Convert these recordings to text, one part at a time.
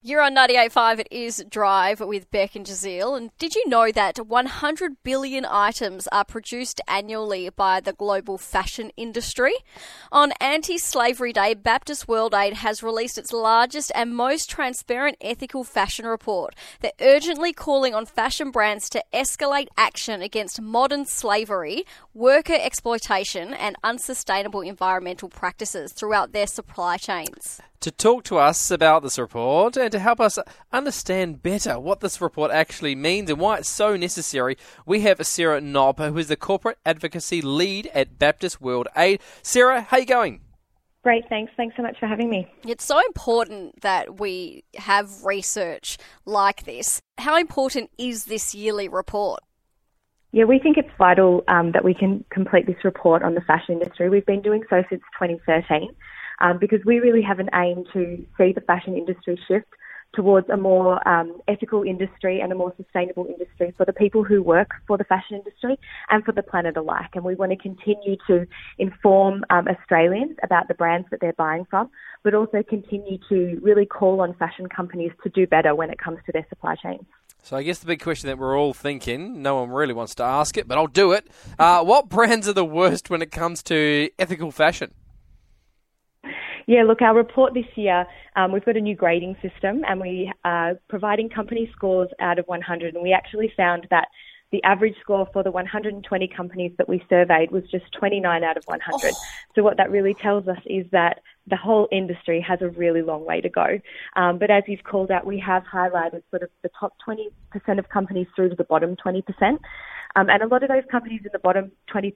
You're on 98.5, it is Drive with Beck and Jazeel. And did you know that 100 billion items are produced annually by the global fashion industry? On Anti Slavery Day, Baptist World Aid has released its largest and most transparent ethical fashion report. They're urgently calling on fashion brands to escalate action against modern slavery, worker exploitation, and unsustainable environmental practices throughout their supply chains. To talk to us about this report and to help us understand better what this report actually means and why it's so necessary, we have Sarah Knob, who is the corporate advocacy lead at Baptist World Aid. Sarah, how are you going? Great, thanks. Thanks so much for having me. It's so important that we have research like this. How important is this yearly report? Yeah, we think it's vital um, that we can complete this report on the fashion industry. We've been doing so since 2013 um, because we really have an aim to see the fashion industry shift towards a more um, ethical industry and a more sustainable industry for the people who work for the fashion industry and for the planet alike. And we want to continue to inform um, Australians about the brands that they're buying from, but also continue to really call on fashion companies to do better when it comes to their supply chains. So I guess the big question that we're all thinking, no one really wants to ask it, but I'll do it. Uh, what brands are the worst when it comes to ethical fashion? Yeah, look, our report this year, um, we've got a new grading system and we are providing company scores out of 100. And we actually found that the average score for the 120 companies that we surveyed was just 29 out of 100. Oh. So what that really tells us is that the whole industry has a really long way to go. Um, but as you've called out, we have highlighted sort of the top 20% of companies through to the bottom 20%. Um, and a lot of those companies in the bottom 20%,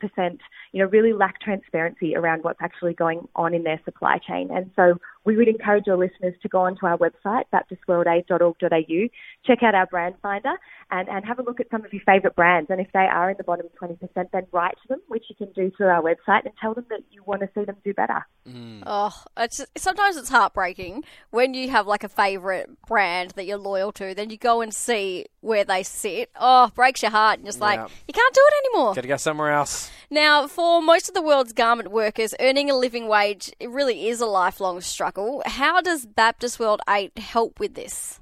you know, really lack transparency around what's actually going on in their supply chain. And so we would encourage your listeners to go onto our website, baptistworldaid.org.au, check out our brand finder and, and have a look at some of your favourite brands. And if they are in the bottom 20%, then write to them, which you can do through our website, and tell them that you want to see them do better. Mm. Oh, it's sometimes it's heartbreaking when you have like a favourite brand that you're loyal to, then you go and see where they sit. Oh, breaks your heart, and just like, you can't do it anymore. Got to go somewhere else. Now, for most of the world's garment workers, earning a living wage really is a lifelong struggle. How does Baptist World Aid help with this?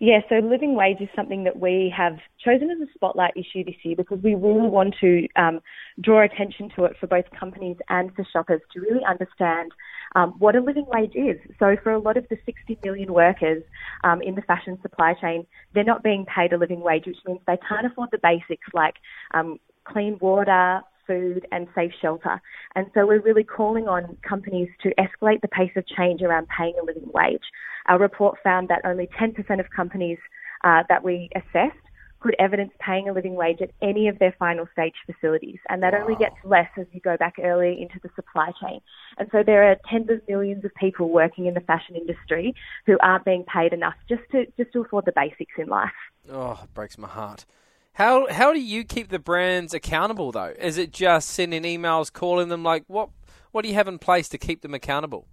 Yeah, so living wage is something that we have chosen as a spotlight issue this year because we really want to um, draw attention to it for both companies and for shoppers to really understand um, what a living wage is. So, for a lot of the 60 million workers um, in the fashion supply chain, they're not being paid a living wage, which means they can't afford the basics like um, clean water, food and safe shelter. And so we're really calling on companies to escalate the pace of change around paying a living wage. Our report found that only 10% of companies uh, that we assessed could evidence paying a living wage at any of their final stage facilities. And that wow. only gets less as you go back earlier into the supply chain. And so there are tens of millions of people working in the fashion industry who aren't being paid enough just to just to afford the basics in life. Oh, it breaks my heart. How how do you keep the brands accountable though? Is it just sending emails, calling them? Like what what do you have in place to keep them accountable?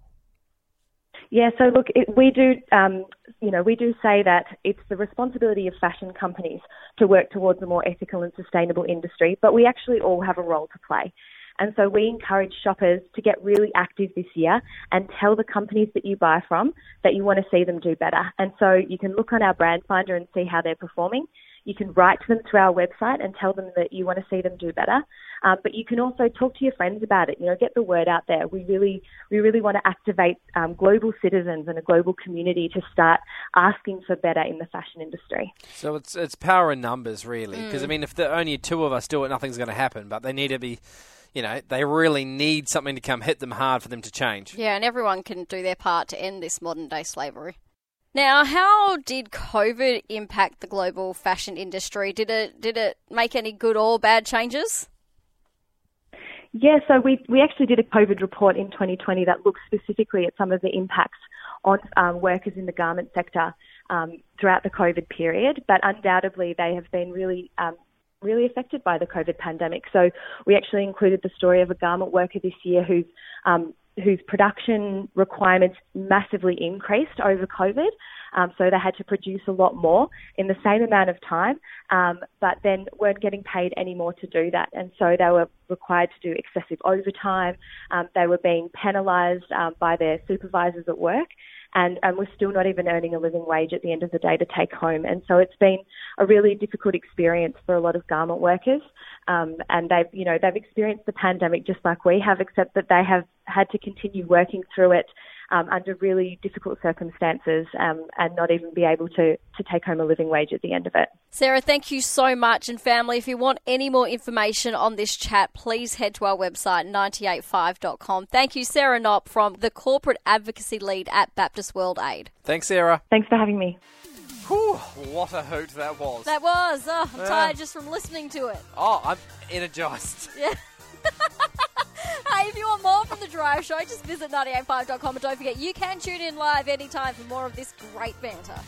Yeah, so look, it, we do, um, you know, we do say that it's the responsibility of fashion companies to work towards a more ethical and sustainable industry, but we actually all have a role to play. And so we encourage shoppers to get really active this year and tell the companies that you buy from that you want to see them do better. And so you can look on our brand finder and see how they're performing. You can write to them through our website and tell them that you want to see them do better. Um, but you can also talk to your friends about it. You know, get the word out there. We really, we really want to activate um, global citizens and a global community to start asking for better in the fashion industry. So it's it's power in numbers, really. Because mm. I mean, if the only two of us do it, nothing's going to happen. But they need to be you know, they really need something to come hit them hard for them to change. Yeah, and everyone can do their part to end this modern day slavery. Now, how did COVID impact the global fashion industry? Did it did it make any good or bad changes? Yeah, so we we actually did a COVID report in 2020 that looked specifically at some of the impacts on um, workers in the garment sector um, throughout the COVID period, but undoubtedly they have been really um, really affected by the COVID pandemic. So we actually included the story of a garment worker this year who's um, whose production requirements massively increased over COVID. Um, so they had to produce a lot more in the same amount of time, um, but then weren't getting paid any more to do that. And so they were required to do excessive overtime. Um, they were being penalised um, by their supervisors at work. And, and we're still not even earning a living wage at the end of the day to take home. And so it's been a really difficult experience for a lot of garment workers. Um, and they've, you know, they've experienced the pandemic just like we have, except that they have had to continue working through it um, under really difficult circumstances um, and not even be able to, to take home a living wage at the end of it. Sarah, thank you so much. And family, if you want any more information on this chat, please head to our website, 985.com. Thank you, Sarah Knopp from the Corporate Advocacy Lead at Baptist World Aid. Thanks, Sarah. Thanks for having me. Whew, what a hoot that was. That was. Oh, I'm Yeah. tired just from listening to it. Oh, I'm energized. Yeah. want more from The Drive Show, just visit 985.com and don't forget you can tune in live anytime for more of this great banter.